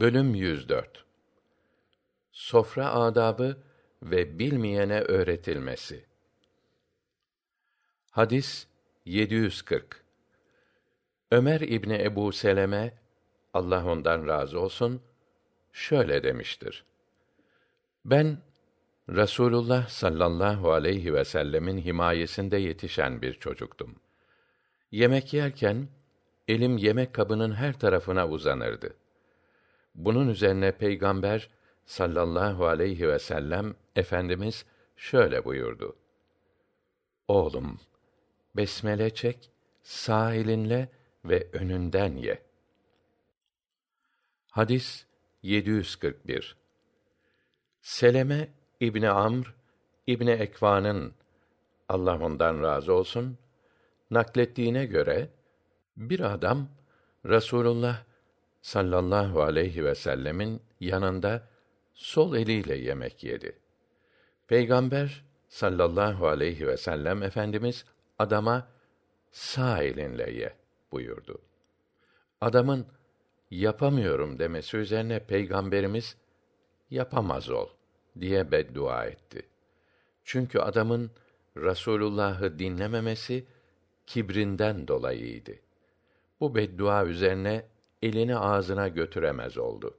Bölüm 104 Sofra adabı ve bilmeyene öğretilmesi. Hadis 740 Ömer İbni Ebu Seleme, Allah ondan razı olsun, şöyle demiştir. Ben, Rasulullah sallallahu aleyhi ve sellemin himayesinde yetişen bir çocuktum. Yemek yerken, elim yemek kabının her tarafına uzanırdı. Bunun üzerine Peygamber sallallahu aleyhi ve sellem efendimiz şöyle buyurdu. Oğlum, besmele çek, sağ elinle ve önünden ye. Hadis 741. Seleme İbni Amr İbni Ekva'nın Allah ondan razı olsun naklettiğine göre bir adam Rasulullah sallallahu aleyhi ve sellemin yanında sol eliyle yemek yedi. Peygamber sallallahu aleyhi ve sellem efendimiz adama sağ elinle ye buyurdu. Adamın yapamıyorum demesi üzerine peygamberimiz yapamaz ol diye beddua etti. Çünkü adamın Rasulullah'ı dinlememesi kibrinden dolayıydı. Bu beddua üzerine elini ağzına götüremez oldu.